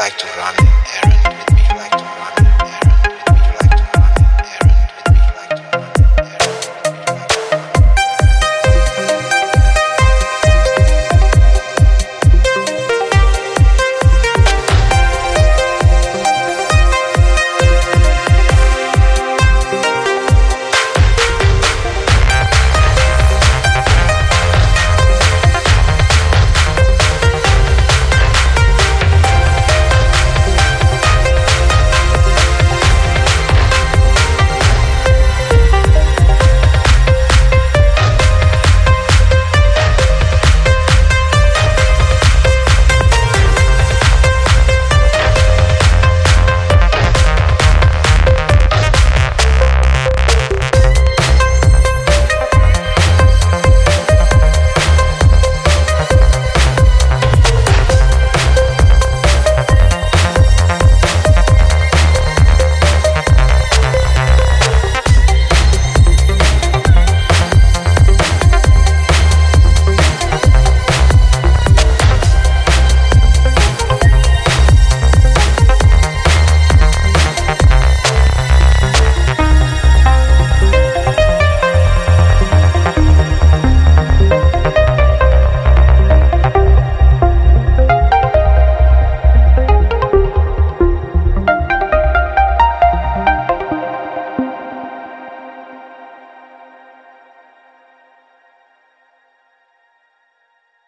like to run errands.